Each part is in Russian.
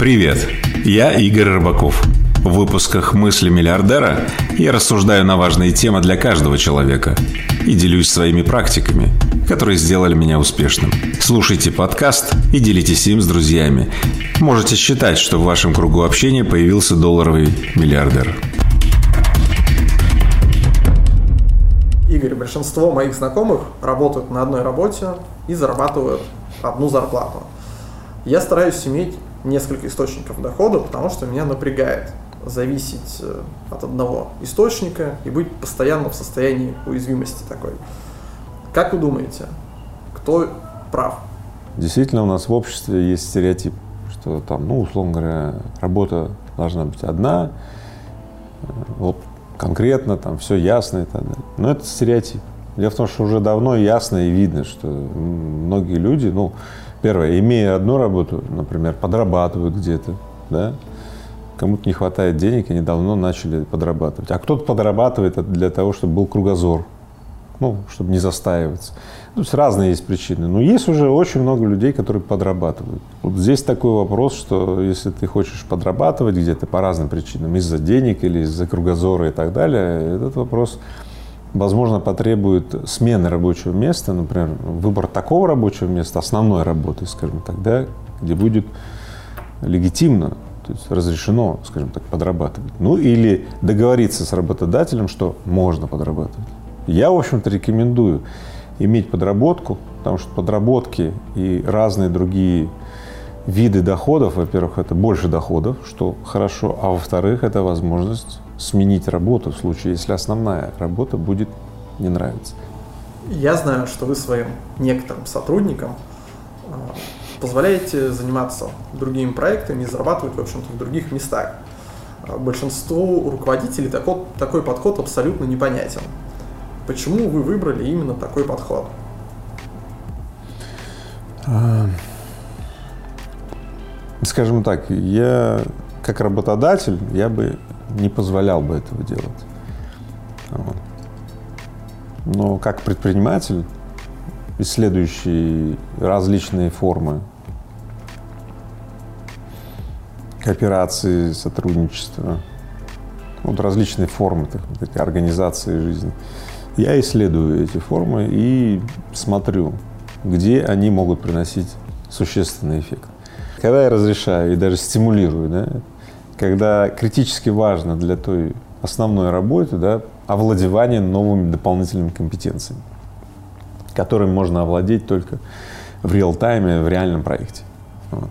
Привет, я Игорь Рыбаков. В выпусках «Мысли миллиардера» я рассуждаю на важные темы для каждого человека и делюсь своими практиками, которые сделали меня успешным. Слушайте подкаст и делитесь им с друзьями. Можете считать, что в вашем кругу общения появился долларовый миллиардер. Игорь, большинство моих знакомых работают на одной работе и зарабатывают одну зарплату. Я стараюсь иметь несколько источников дохода, потому что меня напрягает зависеть э, от одного источника и быть постоянно в состоянии уязвимости такой. Как вы думаете, кто прав? Действительно, у нас в обществе есть стереотип, что там, ну, условно говоря, работа должна быть одна, э, вот конкретно, там все ясно и так далее. Но это стереотип. Дело в том, что уже давно ясно и видно, что многие люди, ну, Первое, имея одну работу, например, подрабатывают где-то, да, кому-то не хватает денег, они давно начали подрабатывать. А кто-то подрабатывает для того, чтобы был кругозор, ну, чтобы не застаиваться. Ну, есть разные есть причины. Но есть уже очень много людей, которые подрабатывают. Вот здесь такой вопрос, что если ты хочешь подрабатывать где-то по разным причинам, из-за денег или из-за кругозора и так далее, этот вопрос возможно, потребует смены рабочего места, например, выбор такого рабочего места, основной работы, скажем так, да, где будет легитимно, то есть разрешено, скажем так, подрабатывать. Ну или договориться с работодателем, что можно подрабатывать. Я, в общем-то, рекомендую иметь подработку, потому что подработки и разные другие виды доходов, во-первых, это больше доходов, что хорошо, а во-вторых, это возможность сменить работу в случае, если основная работа будет не нравиться. Я знаю, что вы своим некоторым сотрудникам а, позволяете заниматься другими проектами и зарабатывать, в общем-то, в других местах. А, большинству руководителей такой, такой подход абсолютно непонятен. Почему вы выбрали именно такой подход? А, скажем так, я как работодатель, я бы не позволял бы этого делать. Вот. Но как предприниматель, исследующий различные формы кооперации, сотрудничества, вот различные формы так, так, организации жизни, я исследую эти формы и смотрю, где они могут приносить существенный эффект. Когда я разрешаю и даже стимулирую да, когда критически важно для той основной работы да, овладевание новыми дополнительными компетенциями, которыми можно овладеть только в реал-тайме, в реальном проекте. Вот.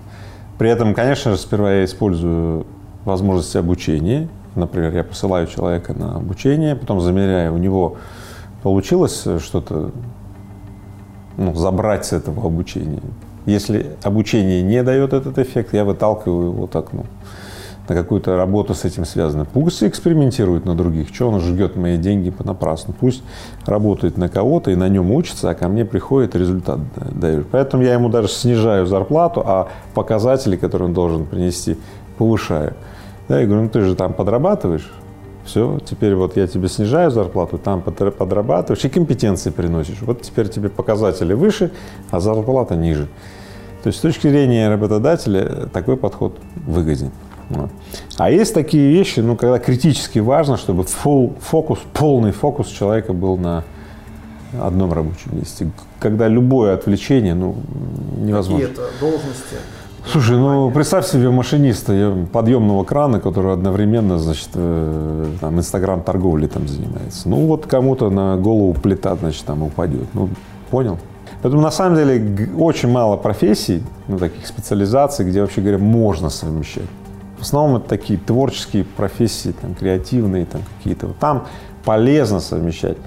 При этом, конечно же, сперва я использую возможности обучения. Например, я посылаю человека на обучение, потом замеряю, у него получилось что-то ну, забрать с этого обучения. Если обучение не дает этот эффект, я выталкиваю его так, ну, на какую-то работу с этим связано. Пусть экспериментирует на других. Что он жгет мои деньги понапрасну? Пусть работает на кого-то и на нем учится, а ко мне приходит результат дает. Поэтому я ему даже снижаю зарплату, а показатели, которые он должен принести, повышаю. Да, я говорю, ну ты же там подрабатываешь, все, теперь вот я тебе снижаю зарплату, там подрабатываешь и компетенции приносишь. Вот теперь тебе показатели выше, а зарплата ниже. То есть с точки зрения работодателя такой подход выгоден. А есть такие вещи, ну, когда критически важно, чтобы full фокус, полный фокус человека был на одном рабочем месте. Когда любое отвлечение, ну, невозможно. Какие это должности? Слушай, ну представь себе машиниста подъемного крана, который одновременно, значит, э, там, инстаграм торговлей там занимается. Ну вот кому-то на голову плита, значит, там упадет. Ну, понял? Поэтому на самом деле очень мало профессий, ну, таких специализаций, где вообще говоря можно совмещать. В основном это такие творческие профессии, там, креативные там, какие-то. Вот там полезно совмещать.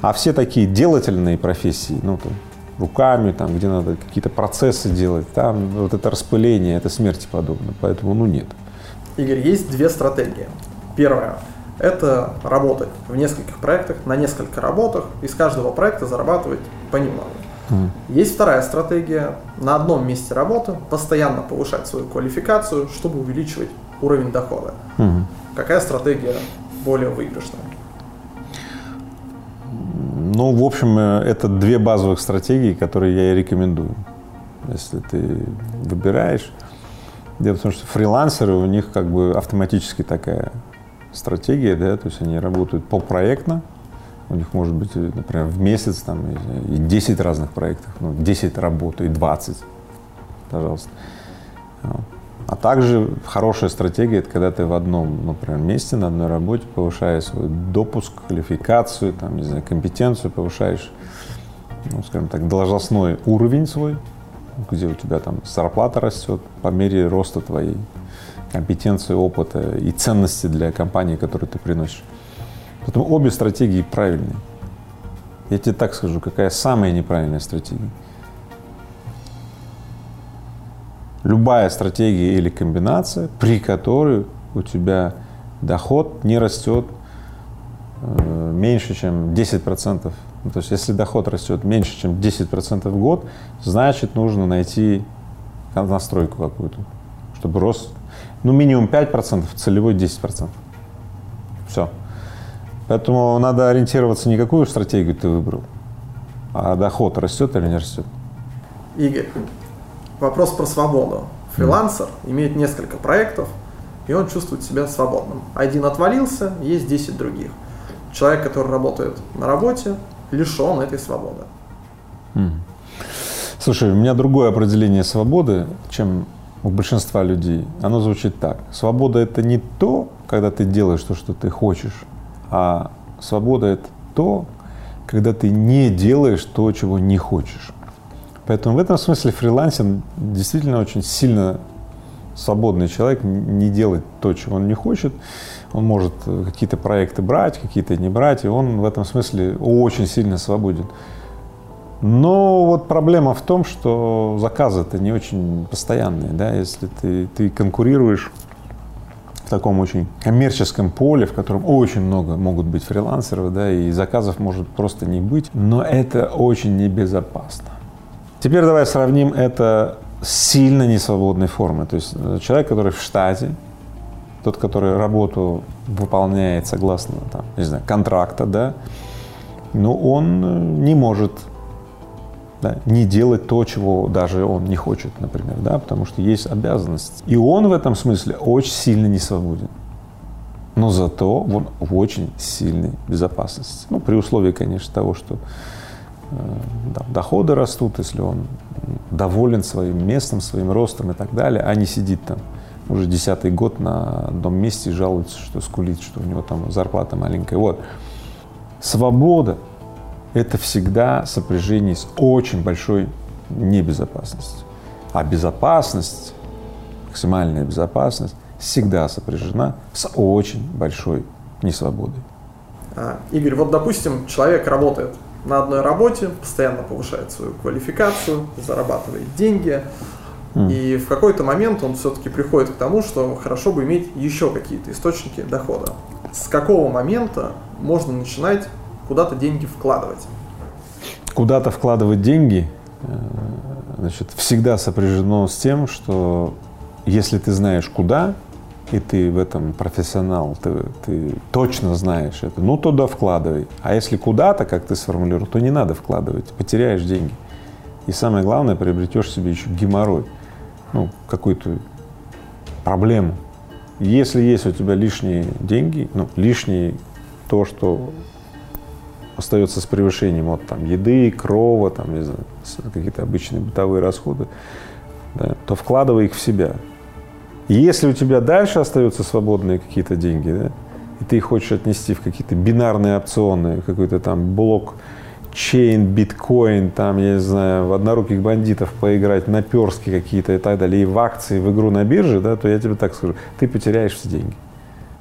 А все такие делательные профессии, ну, там, руками, там, где надо какие-то процессы делать, там вот это распыление, это смерти подобно. Поэтому, ну, нет. Игорь, есть две стратегии. Первая – это работать в нескольких проектах, на несколько работах, из каждого проекта зарабатывать понемногу. Mm. Есть вторая стратегия – на одном месте работы постоянно повышать свою квалификацию, чтобы увеличивать уровень дохода. Mm. Какая стратегия более выигрышная? Ну, в общем, э, это две базовых стратегии, которые я и рекомендую. Если ты выбираешь, Дело в том, что фрилансеры, у них как бы автоматически такая стратегия, да, то есть они работают полпроектно, у них может быть, например, в месяц там и 10 разных проектов, ну, 10 работы и 20, пожалуйста. А также хорошая стратегия, это когда ты в одном, например, месте, на одной работе повышаешь свой допуск, квалификацию, там, не знаю, компетенцию, повышаешь, ну, скажем так, должностной уровень свой, где у тебя там зарплата растет по мере роста твоей компетенции, опыта и ценности для компании, которую ты приносишь. Поэтому обе стратегии правильные. Я тебе так скажу, какая самая неправильная стратегия. Любая стратегия или комбинация, при которой у тебя доход не растет э, меньше, чем 10%. Ну, то есть, если доход растет меньше, чем 10% в год, значит, нужно найти настройку какую-то, чтобы рост, ну, минимум 5%, целевой 10%. Все. Поэтому надо ориентироваться не какую стратегию ты выбрал, а доход растет или не растет. Игорь, вопрос про свободу. Фрилансер mm. имеет несколько проектов, и он чувствует себя свободным. Один отвалился, есть 10 других. Человек, который работает на работе, лишен этой свободы. Mm. Слушай, у меня другое определение свободы, чем у большинства людей. Оно звучит так. Свобода – это не то, когда ты делаешь то, что ты хочешь, а свобода – это то, когда ты не делаешь то, чего не хочешь. Поэтому в этом смысле фрилансер действительно очень сильно свободный человек, не делает то, чего он не хочет. Он может какие-то проекты брать, какие-то не брать, и он в этом смысле очень сильно свободен. Но вот проблема в том, что заказы-то не очень постоянные, да, если ты, ты конкурируешь таком очень коммерческом поле, в котором очень много могут быть фрилансеров, да, и заказов может просто не быть, но это очень небезопасно. Теперь давай сравним это с сильно несвободной формой. То есть э, человек, который в штате, тот, который работу выполняет согласно, там, не знаю, контракта, да, но он э, не может да, не делать то, чего даже он не хочет, например, да, потому что есть обязанность. И он в этом смысле очень сильно не свободен. Но зато он в очень сильной безопасности. Ну, при условии, конечно, того, что да, доходы растут, если он доволен своим местом, своим ростом и так далее, а не сидит там уже десятый год на одном месте и жалуется, что скулит, что у него там зарплата маленькая. Вот. Свобода это всегда сопряжение с очень большой небезопасностью. А безопасность, максимальная безопасность, всегда сопряжена с очень большой несвободой. А, Игорь, вот допустим, человек работает на одной работе, постоянно повышает свою квалификацию, зарабатывает деньги, mm. и в какой-то момент он все-таки приходит к тому, что хорошо бы иметь еще какие-то источники дохода. С какого момента можно начинать куда-то деньги вкладывать. Куда-то вкладывать деньги э, значит, всегда сопряжено с тем, что если ты знаешь куда, и ты в этом профессионал, ты, ты точно знаешь это, ну туда вкладывай. А если куда-то, как ты сформулировал, то не надо вкладывать, потеряешь деньги. И самое главное, приобретешь себе еще геморрой, ну, какую-то проблему. Если есть у тебя лишние деньги, ну, лишние то, что остается с превышением от там, еды, крова, там, какие-то обычные бытовые расходы, да, то вкладывай их в себя. Если у тебя дальше остаются свободные какие-то деньги, да, и ты их хочешь отнести в какие-то бинарные опционы, какой-то там блок чейн, биткоин, там, я не знаю, в одноруких бандитов поиграть, наперски какие-то и так далее, и в акции, в игру на бирже, да, то я тебе так скажу, ты потеряешь все деньги.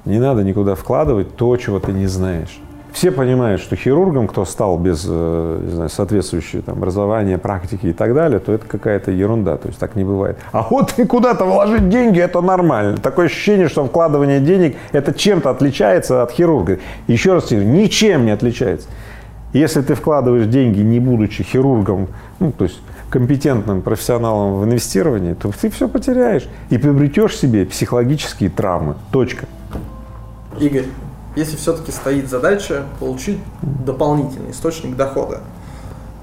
Не надо никуда вкладывать то, чего ты не знаешь. Все понимают, что хирургом, кто стал без э, не знаю, соответствующего там, образования, практики и так далее, то это какая-то ерунда, то есть так не бывает. А вот и куда-то вложить деньги, это нормально. Такое ощущение, что вкладывание денег, это чем-то отличается от хирурга. Еще раз говорю, ничем не отличается. Если ты вкладываешь деньги, не будучи хирургом, ну, то есть компетентным профессионалом в инвестировании, то ты все потеряешь и приобретешь себе психологические травмы. Точка. Игорь, если все-таки стоит задача получить дополнительный источник дохода,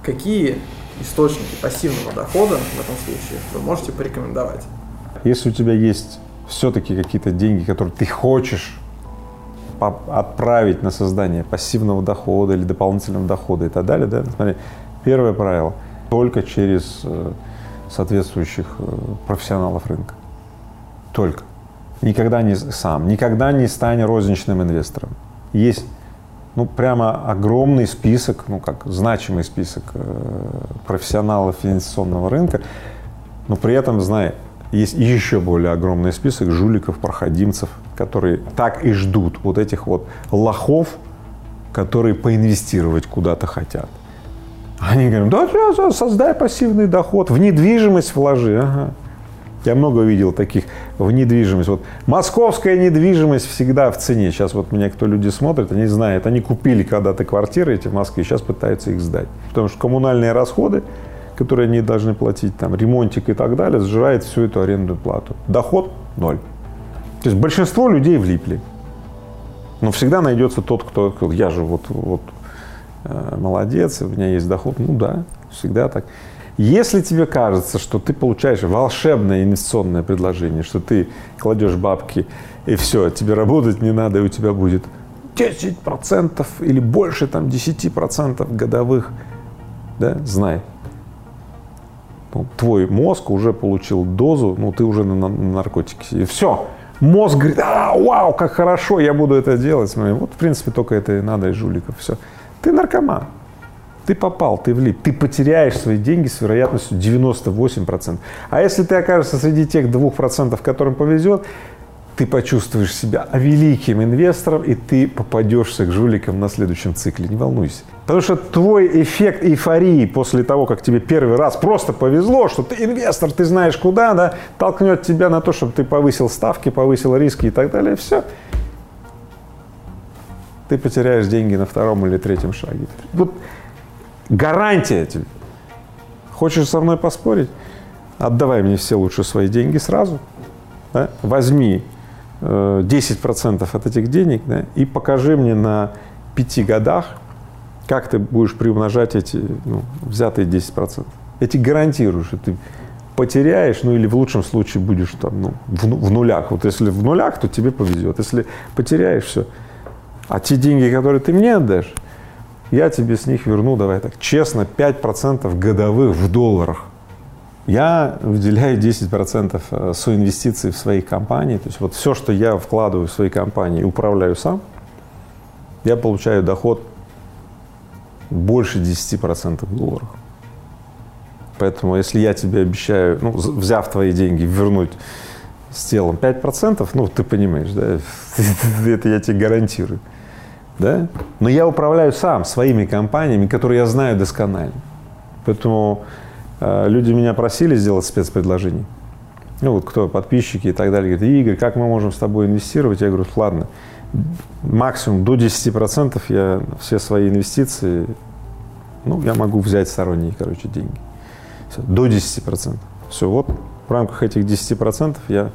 какие источники пассивного дохода в этом случае вы можете порекомендовать? Если у тебя есть все-таки какие-то деньги, которые ты хочешь отправить на создание пассивного дохода или дополнительного дохода и так далее, да, смотри, первое правило – только через э, соответствующих э, профессионалов рынка. Только. Никогда не сам, никогда не стань розничным инвестором. Есть ну, прямо огромный список, ну, как значимый список э, профессионалов инвестиционного рынка, но при этом, знай, есть еще более огромный список жуликов, проходимцев, которые так и ждут вот этих вот лохов, которые поинвестировать куда-то хотят. Они говорят, да, да, создай пассивный доход, в недвижимость вложи. Ага. Я много видел таких в недвижимость. Вот московская недвижимость всегда в цене. Сейчас вот меня кто люди смотрят, они знают, они купили когда-то квартиры эти в Москве, сейчас пытаются их сдать. Потому что коммунальные расходы, которые они должны платить, там, ремонтик и так далее, сжирает всю эту арендную плату. Доход – ноль. То есть большинство людей влипли. Но всегда найдется тот, кто, я же вот, вот э, молодец, у меня есть доход. Ну да, всегда так. Если тебе кажется, что ты получаешь волшебное инвестиционное предложение, что ты кладешь бабки и все, тебе работать не надо, и у тебя будет 10% или больше там 10% годовых, да, знай, ну, твой мозг уже получил дозу, ну, ты уже на, на наркотике. И все. Мозг говорит, а, вау, как хорошо, я буду это делать. Вот, в принципе, только это и надо из жуликов. Все. Ты наркоман. Ты попал, ты влип, ты потеряешь свои деньги с вероятностью 98%. А если ты окажешься среди тех 2%, которым повезет, ты почувствуешь себя великим инвестором, и ты попадешься к жуликам на следующем цикле. Не волнуйся. Потому что твой эффект эйфории после того, как тебе первый раз просто повезло, что ты инвестор, ты знаешь куда, да, толкнет тебя на то, чтобы ты повысил ставки, повысил риски и так далее, все. Ты потеряешь деньги на втором или третьем шаге. Вот Гарантия. Хочешь со мной поспорить? Отдавай мне все лучше свои деньги сразу. Да? Возьми э, 10% от этих денег да, и покажи мне на пяти годах, как ты будешь приумножать эти ну, взятые 10%. Я тебе гарантирую, что ты потеряешь, ну или в лучшем случае будешь там ну, в, в нулях. Вот если в нулях, то тебе повезет. Если потеряешь, все. А те деньги, которые ты мне отдашь, я тебе с них верну, давай так, честно, 5% годовых в долларах. Я выделяю 10% э, соинвестиций в свои компании. То есть вот все, что я вкладываю в свои компании и управляю сам, я получаю доход больше 10% в долларах. Поэтому если я тебе обещаю, ну, взяв твои деньги, вернуть с телом 5%, ну, ты понимаешь, да, это я тебе гарантирую да? Но я управляю сам своими компаниями, которые я знаю досконально. Поэтому э, люди меня просили сделать спецпредложение. Ну вот кто, подписчики и так далее, говорят, Игорь, как мы можем с тобой инвестировать? Я говорю, ладно, максимум до 10% я все свои инвестиции, ну, я могу взять сторонние, короче, деньги. Все, до 10%. Все, вот в рамках этих 10% я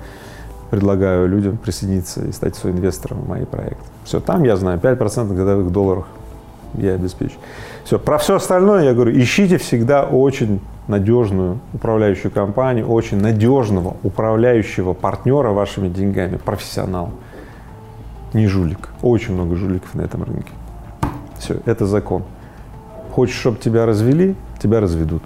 предлагаю людям присоединиться и стать соинвестором в мои проекты. Все, там я знаю, 5% годовых долларов я обеспечу. Все, про все остальное я говорю, ищите всегда очень надежную управляющую компанию, очень надежного управляющего партнера вашими деньгами, профессионала. Не жулик. Очень много жуликов на этом рынке. Все, это закон. Хочешь, чтобы тебя развели, тебя разведут.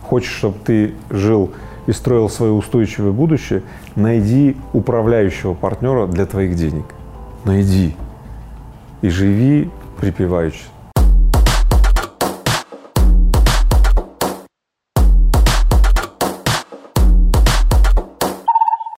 Хочешь, чтобы ты жил и строил свое устойчивое будущее, найди управляющего партнера для твоих денег найди и живи припеваючи.